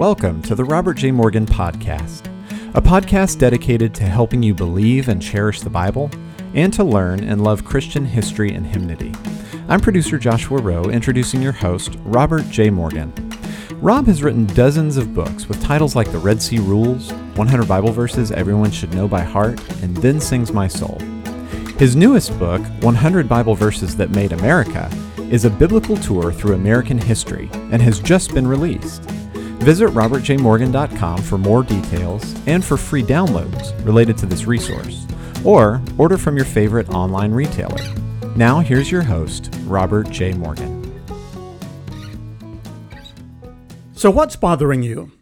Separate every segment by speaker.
Speaker 1: Welcome to the Robert J. Morgan Podcast, a podcast dedicated to helping you believe and cherish the Bible and to learn and love Christian history and hymnody. I'm producer Joshua Rowe, introducing your host, Robert J. Morgan. Rob has written dozens of books with titles like The Red Sea Rules, 100 Bible Verses Everyone Should Know by Heart, and Then Sings My Soul. His newest book, 100 Bible Verses That Made America, is a biblical tour through American history and has just been released. Visit robertjmorgan.com for more details and for free downloads related to this resource, or order from your favorite online retailer. Now, here's your host, Robert J. Morgan.
Speaker 2: So, what's bothering you?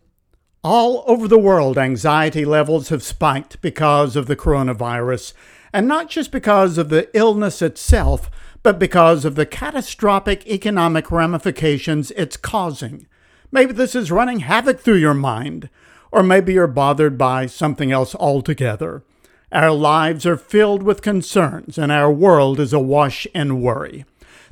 Speaker 2: All over the world, anxiety levels have spiked because of the coronavirus, and not just because of the illness itself, but because of the catastrophic economic ramifications it's causing. Maybe this is running havoc through your mind, or maybe you're bothered by something else altogether. Our lives are filled with concerns, and our world is awash in worry.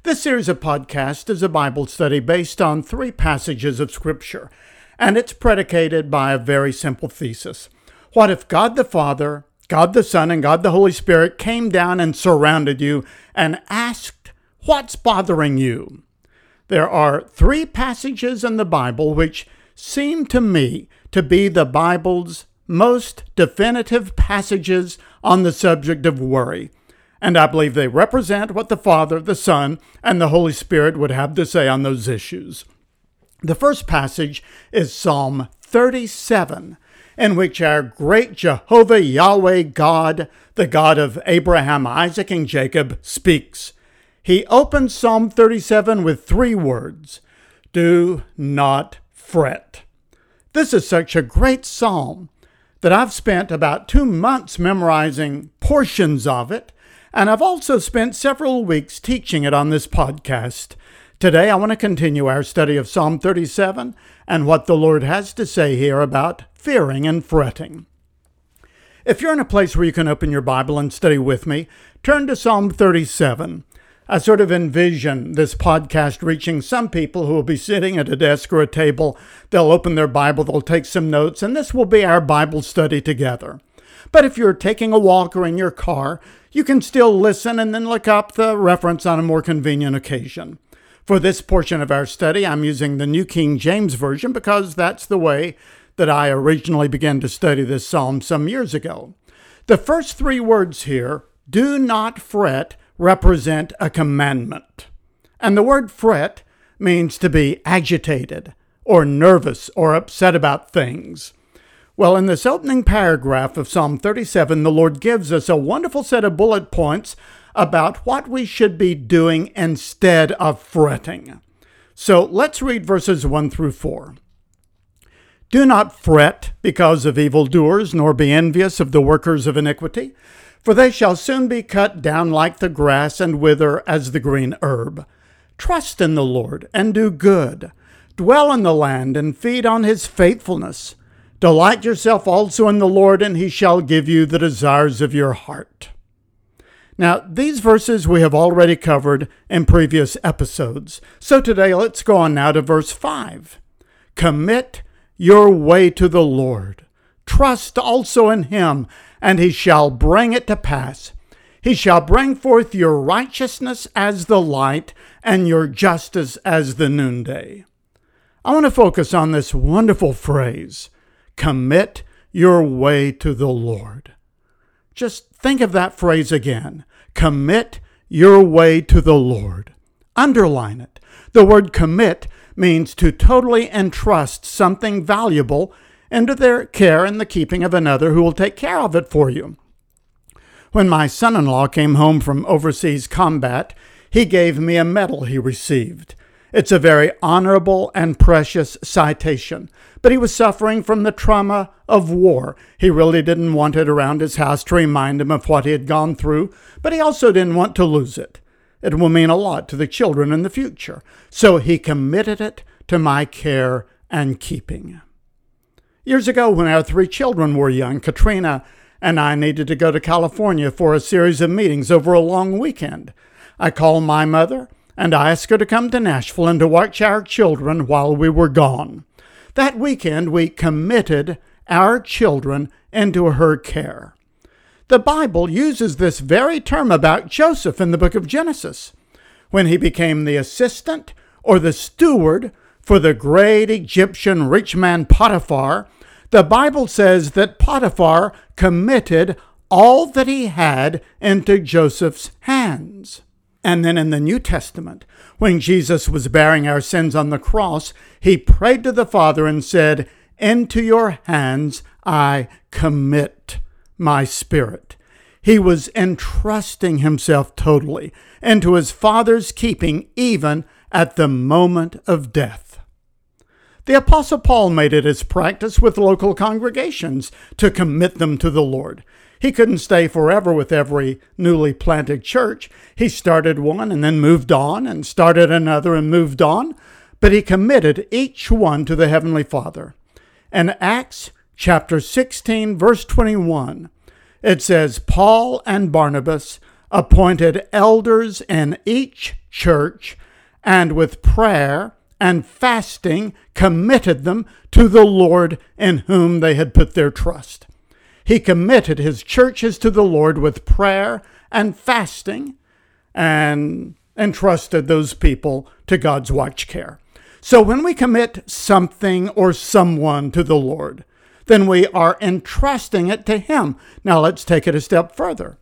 Speaker 2: This series of podcasts is a Bible study based on three passages of Scripture, and it's predicated by a very simple thesis. What if God the Father, God the Son, and God the Holy Spirit came down and surrounded you and asked, What's bothering you? There are three passages in the Bible which seem to me to be the Bible's most definitive passages on the subject of worry and I believe they represent what the Father, the Son, and the Holy Spirit would have to say on those issues. The first passage is Psalm 37, in which our great Jehovah Yahweh God, the God of Abraham, Isaac, and Jacob, speaks. He opens Psalm 37 with three words Do not fret. This is such a great psalm that I've spent about two months memorizing portions of it and I've also spent several weeks teaching it on this podcast. Today, I want to continue our study of Psalm 37 and what the Lord has to say here about fearing and fretting. If you're in a place where you can open your Bible and study with me, turn to Psalm 37. I sort of envision this podcast reaching some people who will be sitting at a desk or a table. They'll open their Bible, they'll take some notes, and this will be our Bible study together. But if you're taking a walk or in your car, you can still listen and then look up the reference on a more convenient occasion. For this portion of our study, I'm using the New King James Version because that's the way that I originally began to study this psalm some years ago. The first three words here, do not fret, represent a commandment. And the word fret means to be agitated or nervous or upset about things. Well, in this opening paragraph of Psalm 37, the Lord gives us a wonderful set of bullet points about what we should be doing instead of fretting. So let's read verses 1 through 4. Do not fret because of evildoers, nor be envious of the workers of iniquity, for they shall soon be cut down like the grass and wither as the green herb. Trust in the Lord and do good. Dwell in the land and feed on his faithfulness. Delight yourself also in the Lord, and he shall give you the desires of your heart. Now, these verses we have already covered in previous episodes. So today, let's go on now to verse 5. Commit your way to the Lord. Trust also in him, and he shall bring it to pass. He shall bring forth your righteousness as the light, and your justice as the noonday. I want to focus on this wonderful phrase Commit your way to the Lord. Just think of that phrase again. Commit your way to the Lord. Underline it. The word commit means to totally entrust something valuable into their care and the keeping of another who will take care of it for you. When my son in law came home from overseas combat, he gave me a medal he received. It's a very honorable and precious citation. But he was suffering from the trauma of war. He really didn't want it around his house to remind him of what he had gone through, but he also didn't want to lose it. It will mean a lot to the children in the future. So he committed it to my care and keeping. Years ago, when our three children were young, Katrina and I needed to go to California for a series of meetings over a long weekend. I called my mother and I asked her to come to Nashville and to watch our children while we were gone. That weekend, we committed our children into her care. The Bible uses this very term about Joseph in the book of Genesis, when he became the assistant or the steward for the great Egyptian rich man Potiphar. The Bible says that Potiphar committed all that he had into Joseph's hands. And then in the New Testament, when Jesus was bearing our sins on the cross, he prayed to the Father and said, Into your hands I commit my spirit. He was entrusting himself totally into his Father's keeping, even at the moment of death. The Apostle Paul made it his practice with local congregations to commit them to the Lord. He couldn't stay forever with every newly planted church. He started one and then moved on, and started another and moved on, but he committed each one to the Heavenly Father. In Acts chapter 16, verse 21, it says, Paul and Barnabas appointed elders in each church, and with prayer and fasting committed them to the Lord in whom they had put their trust. He committed his churches to the Lord with prayer and fasting and entrusted those people to God's watch care. So when we commit something or someone to the Lord, then we are entrusting it to Him. Now let's take it a step further.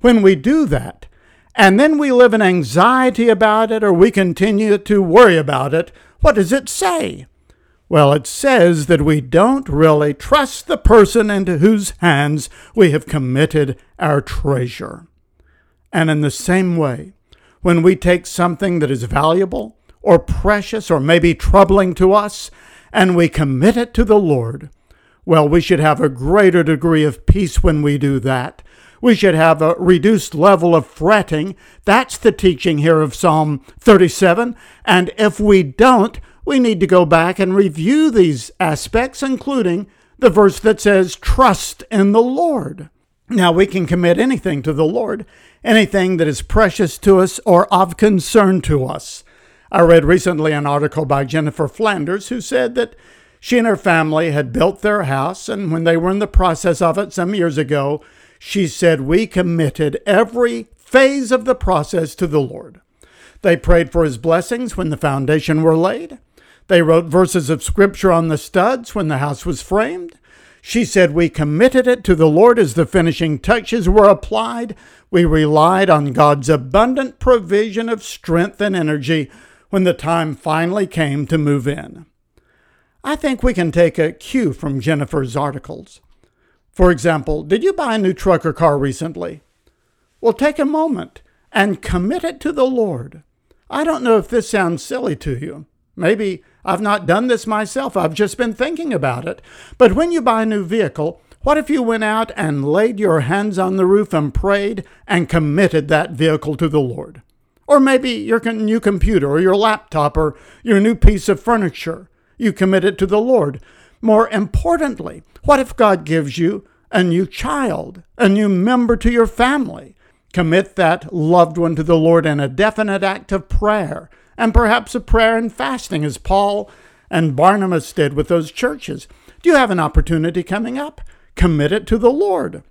Speaker 2: When we do that, and then we live in anxiety about it or we continue to worry about it, what does it say? Well, it says that we don't really trust the person into whose hands we have committed our treasure. And in the same way, when we take something that is valuable or precious or maybe troubling to us and we commit it to the Lord, well, we should have a greater degree of peace when we do that. We should have a reduced level of fretting. That's the teaching here of Psalm 37. And if we don't, we need to go back and review these aspects, including the verse that says, Trust in the Lord. Now, we can commit anything to the Lord, anything that is precious to us or of concern to us. I read recently an article by Jennifer Flanders who said that she and her family had built their house, and when they were in the process of it some years ago, she said, We committed every phase of the process to the Lord. They prayed for his blessings when the foundation were laid. They wrote verses of scripture on the studs when the house was framed. She said, We committed it to the Lord as the finishing touches were applied. We relied on God's abundant provision of strength and energy when the time finally came to move in. I think we can take a cue from Jennifer's articles. For example, did you buy a new truck or car recently? Well, take a moment and commit it to the Lord. I don't know if this sounds silly to you. Maybe I've not done this myself, I've just been thinking about it. But when you buy a new vehicle, what if you went out and laid your hands on the roof and prayed and committed that vehicle to the Lord? Or maybe your new computer or your laptop or your new piece of furniture. You commit it to the Lord. More importantly, what if God gives you a new child, a new member to your family? Commit that loved one to the Lord in a definite act of prayer and perhaps a prayer and fasting, as Paul and Barnabas did with those churches. Do you have an opportunity coming up? Commit it to the Lord.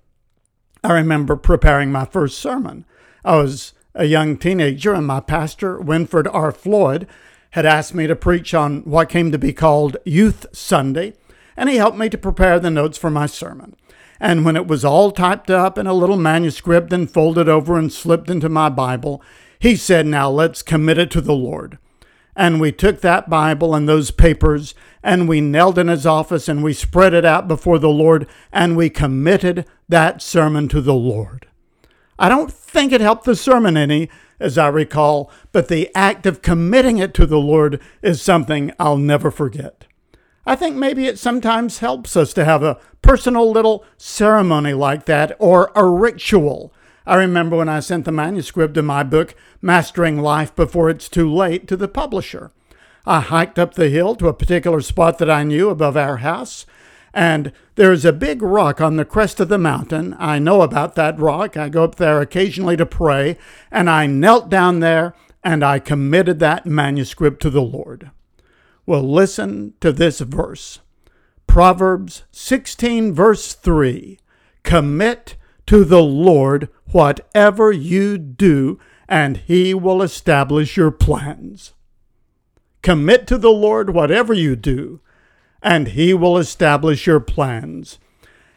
Speaker 2: I remember preparing my first sermon. I was a young teenager, and my pastor, Winford R. Floyd, had asked me to preach on what came to be called Youth Sunday, and he helped me to prepare the notes for my sermon. And when it was all typed up in a little manuscript and folded over and slipped into my Bible, he said, Now let's commit it to the Lord. And we took that Bible and those papers and we knelt in his office and we spread it out before the Lord and we committed that sermon to the Lord. I don't think it helped the sermon any, as I recall, but the act of committing it to the Lord is something I'll never forget. I think maybe it sometimes helps us to have a personal little ceremony like that or a ritual I remember when I sent the manuscript of my book, Mastering Life Before It's Too Late, to the publisher. I hiked up the hill to a particular spot that I knew above our house, and there's a big rock on the crest of the mountain. I know about that rock. I go up there occasionally to pray, and I knelt down there and I committed that manuscript to the Lord. Well, listen to this verse. Proverbs 16, verse 3 Commit to the Lord whatever you do, and he will establish your plans. Commit to the Lord whatever you do, and he will establish your plans.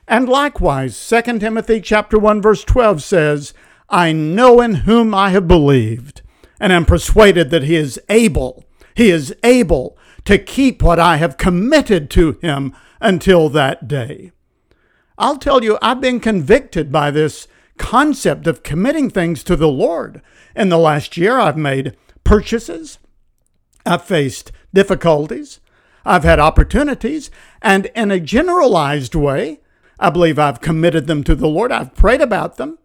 Speaker 2: And likewise, 2 Timothy chapter 1 verse 12 says, I know in whom I have believed, and am persuaded that he is able, he is able to keep what I have committed to him until that day. I'll tell you, I've been convicted by this concept of committing things to the Lord. In the last year, I've made purchases, I've faced difficulties, I've had opportunities, and in a generalized way, I believe I've committed them to the Lord. I've prayed about them.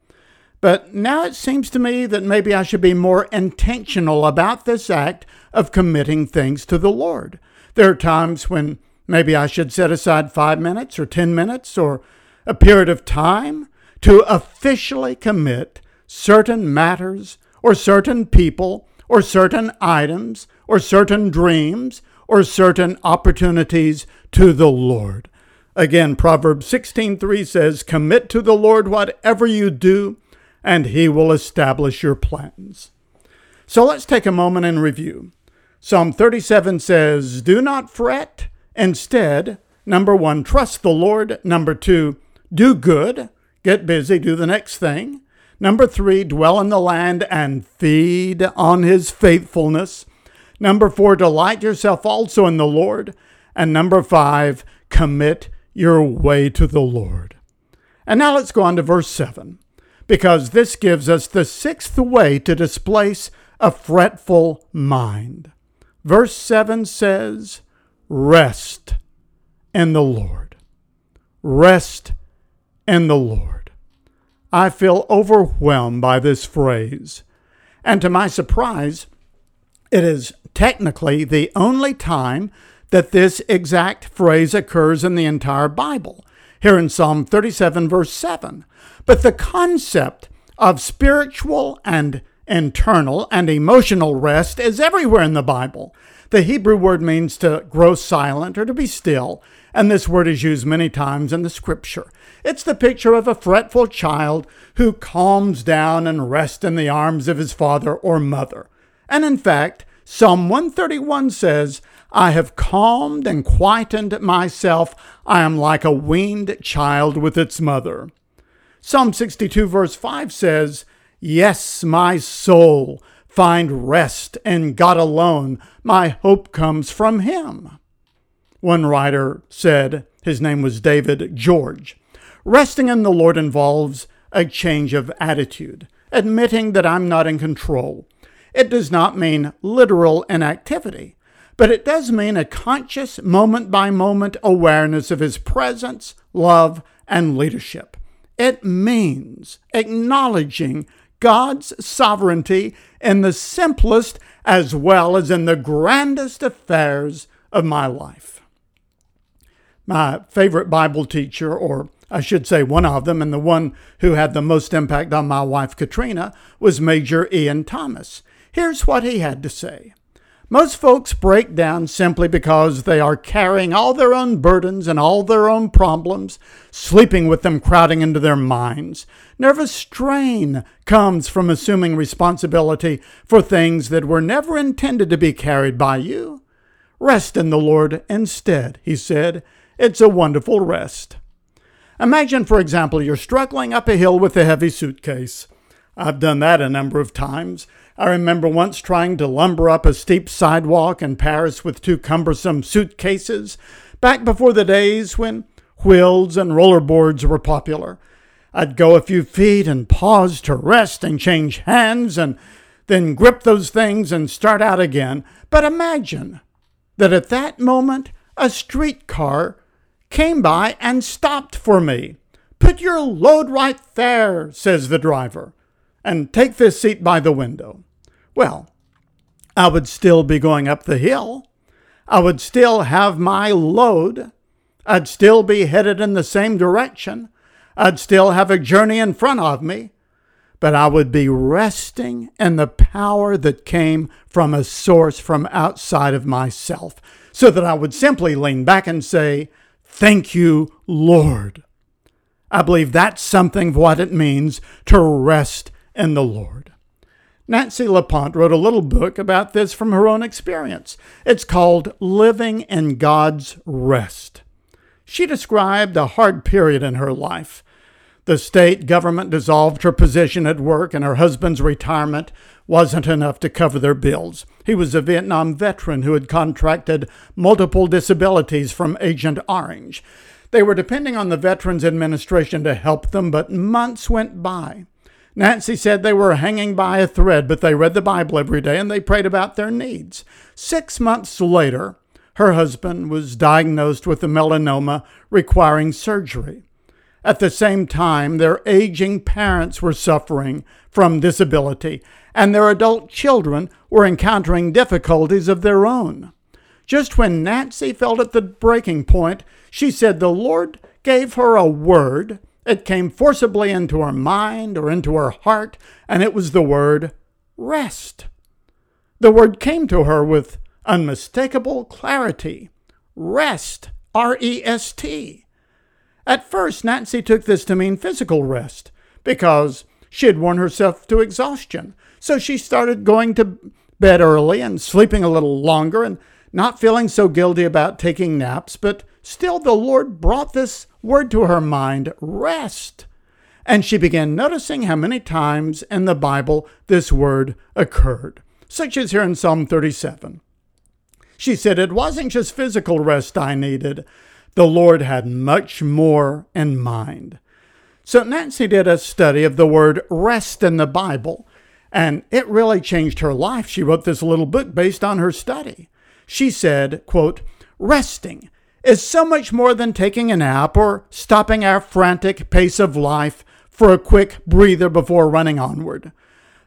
Speaker 2: But now it seems to me that maybe I should be more intentional about this act of committing things to the Lord. There are times when maybe I should set aside five minutes or 10 minutes or a period of time to officially commit certain matters or certain people or certain items or certain dreams or certain opportunities to the Lord. Again, Proverbs 16:3 says, "Commit to the Lord whatever you do, and he will establish your plans." So let's take a moment and review. Psalm 37 says, "Do not fret, instead, number 1, trust the Lord, number 2, do good, get busy, do the next thing. Number 3, dwell in the land and feed on his faithfulness. Number 4, delight yourself also in the Lord. And number 5, commit your way to the Lord. And now let's go on to verse 7, because this gives us the sixth way to displace a fretful mind. Verse 7 says, Rest in the Lord. Rest in the Lord. I feel overwhelmed by this phrase. And to my surprise, it is technically the only time that this exact phrase occurs in the entire Bible, here in Psalm 37, verse 7. But the concept of spiritual and internal and emotional rest is everywhere in the Bible. The Hebrew word means to grow silent or to be still, and this word is used many times in the scripture. It's the picture of a fretful child who calms down and rests in the arms of his father or mother. And in fact, Psalm 131 says, I have calmed and quietened myself. I am like a weaned child with its mother. Psalm 62, verse 5 says, Yes, my soul, find rest in God alone. My hope comes from Him. One writer said, his name was David George, resting in the Lord involves a change of attitude, admitting that I'm not in control. It does not mean literal inactivity but it does mean a conscious moment by moment awareness of His presence, love, and leadership. It means acknowledging God's sovereignty in the simplest as well as in the grandest affairs of my life. My favorite Bible teacher, or I should say one of them, and the one who had the most impact on my wife Katrina, was Major Ian Thomas. Here's what he had to say most folks break down simply because they are carrying all their own burdens and all their own problems, sleeping with them crowding into their minds. Nervous strain comes from assuming responsibility for things that were never intended to be carried by you. Rest in the Lord instead, he said. It's a wonderful rest. Imagine, for example, you're struggling up a hill with a heavy suitcase. I've done that a number of times. I remember once trying to lumber up a steep sidewalk in Paris with two cumbersome suitcases, back before the days when wheels and rollerboards were popular. I'd go a few feet and pause to rest and change hands and then grip those things and start out again. But imagine that at that moment a streetcar came by and stopped for me. Put your load right there, says the driver, and take this seat by the window. Well, I would still be going up the hill. I would still have my load. I'd still be headed in the same direction. I'd still have a journey in front of me. But I would be resting in the power that came from a source from outside of myself. so that I would simply lean back and say, Thank you, Lord. I believe that's something of what it means to rest in the Lord. Nancy LaPont wrote a little book about this from her own experience. It's called Living in God's Rest. She described a hard period in her life. The state government dissolved her position at work, and her husband's retirement wasn't enough to cover their bills. He was a Vietnam veteran who had contracted multiple disabilities from Agent Orange. They were depending on the Veterans Administration to help them, but months went by. Nancy said they were hanging by a thread, but they read the Bible every day and they prayed about their needs. Six months later, her husband was diagnosed with a melanoma requiring surgery. At the same time, their aging parents were suffering from disability, and their adult children were encountering difficulties of their own. Just when Nancy felt at the breaking point, she said the Lord gave her a word. It came forcibly into her mind or into her heart, and it was the word rest. The word came to her with unmistakable clarity rest, R E S T. At first, Nancy took this to mean physical rest because she had worn herself to exhaustion. So she started going to bed early and sleeping a little longer and not feeling so guilty about taking naps, but still the Lord brought this word to her mind rest. And she began noticing how many times in the Bible this word occurred, such as here in Psalm 37. She said, It wasn't just physical rest I needed, the Lord had much more in mind. So Nancy did a study of the word rest in the Bible, and it really changed her life. She wrote this little book based on her study. She said, quote, resting is so much more than taking a nap or stopping our frantic pace of life for a quick breather before running onward.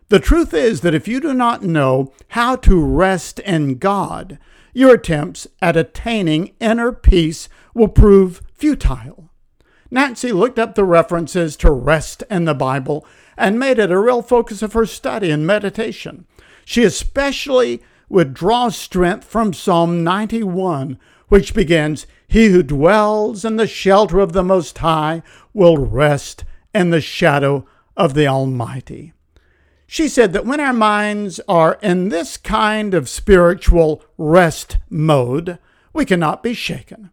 Speaker 2: The truth is that if you do not know how to rest in God, your attempts at attaining inner peace will prove futile. Nancy looked up the references to rest in the Bible and made it a real focus of her study and meditation. She especially would draw strength from Psalm 91, which begins, He who dwells in the shelter of the Most High will rest in the shadow of the Almighty. She said that when our minds are in this kind of spiritual rest mode, we cannot be shaken.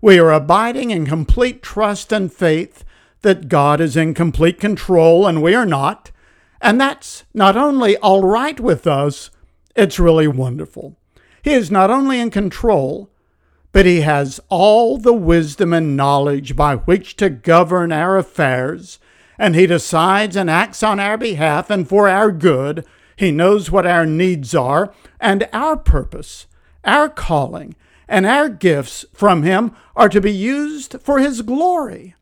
Speaker 2: We are abiding in complete trust and faith that God is in complete control and we are not. And that's not only all right with us, it's really wonderful. He is not only in control, but He has all the wisdom and knowledge by which to govern our affairs and He decides and acts on our behalf and for our good. He knows what our needs are and our purpose, our calling, and our gifts from Him are to be used for His glory.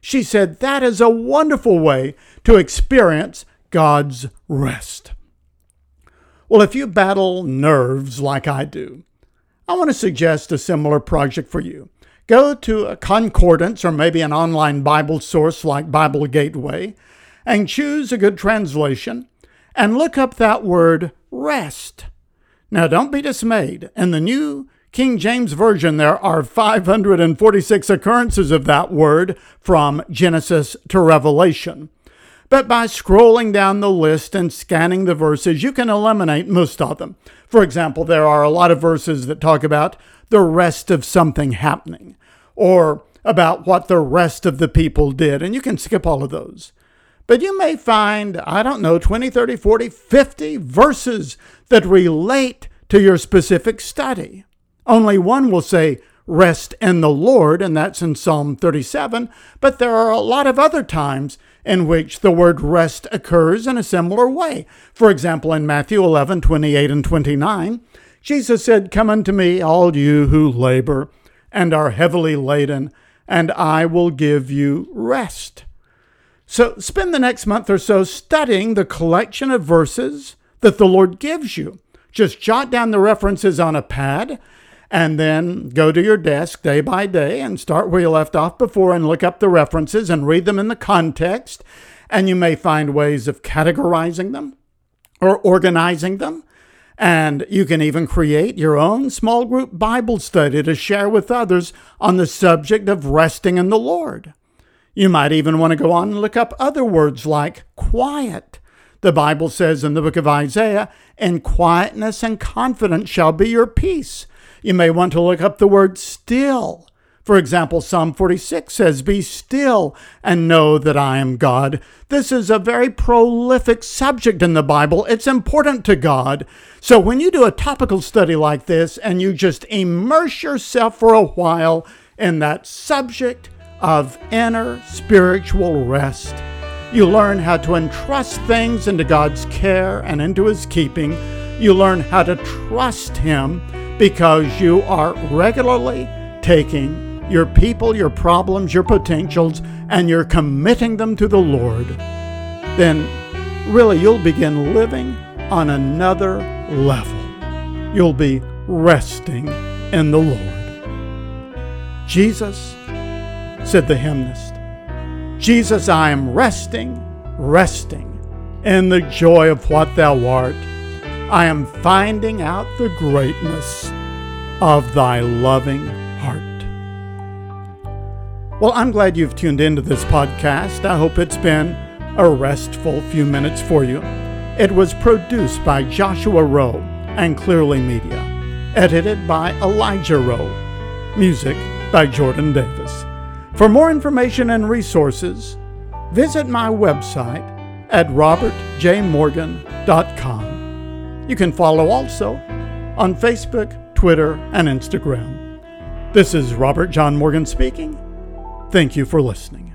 Speaker 2: She said that is a wonderful way to experience God's rest. Well, if you battle nerves like I do, I want to suggest a similar project for you. Go to a concordance or maybe an online Bible source like Bible Gateway and choose a good translation and look up that word rest. Now, don't be dismayed. In the New King James Version, there are 546 occurrences of that word from Genesis to Revelation. But by scrolling down the list and scanning the verses, you can eliminate most of them. For example, there are a lot of verses that talk about the rest of something happening or about what the rest of the people did. And you can skip all of those. But you may find, I don't know, 20, 30, 40, 50 verses that relate to your specific study. Only one will say, rest in the Lord, and that's in Psalm 37, but there are a lot of other times in which the word rest occurs in a similar way. For example, in Matthew 11, 28 and 29, Jesus said, Come unto me, all you who labor and are heavily laden, and I will give you rest. So spend the next month or so studying the collection of verses that the Lord gives you. Just jot down the references on a pad and then go to your desk day by day and start where you left off before and look up the references and read them in the context. And you may find ways of categorizing them or organizing them And you can even create your own small group Bible study to share with others on the subject of resting in the Lord. You might even want to go on and look up other words like quiet. The Bible says in the book of Isaiah, "In quietness and confidence shall be your peace." You may want to look up the word still. For example, Psalm 46 says, Be still and know that I am God. This is a very prolific subject in the Bible. It's important to God. So when you do a topical study like this and you just immerse yourself for a while in that subject of inner spiritual rest, you learn how to entrust things into God's care and into His keeping. You learn how to trust Him because you are regularly taking your people, your problems, your potentials, and you're committing them to the Lord, then really you'll begin living on another level. You'll be resting in the Lord. Jesus, said the hymnist, Jesus, I am resting, resting in the joy of what thou art. I am finding out the greatness of thy loving heart. Well, I'm glad you've tuned into this podcast. I hope it's been a restful few minutes for you. It was produced by Joshua Rowe and Clearly Media, edited by Elijah Rowe, music by Jordan Davis. For more information and resources, visit my website at robertjmorgan.com. You can follow also on Facebook, Twitter, and Instagram. This is Robert John Morgan speaking. Thank you for listening.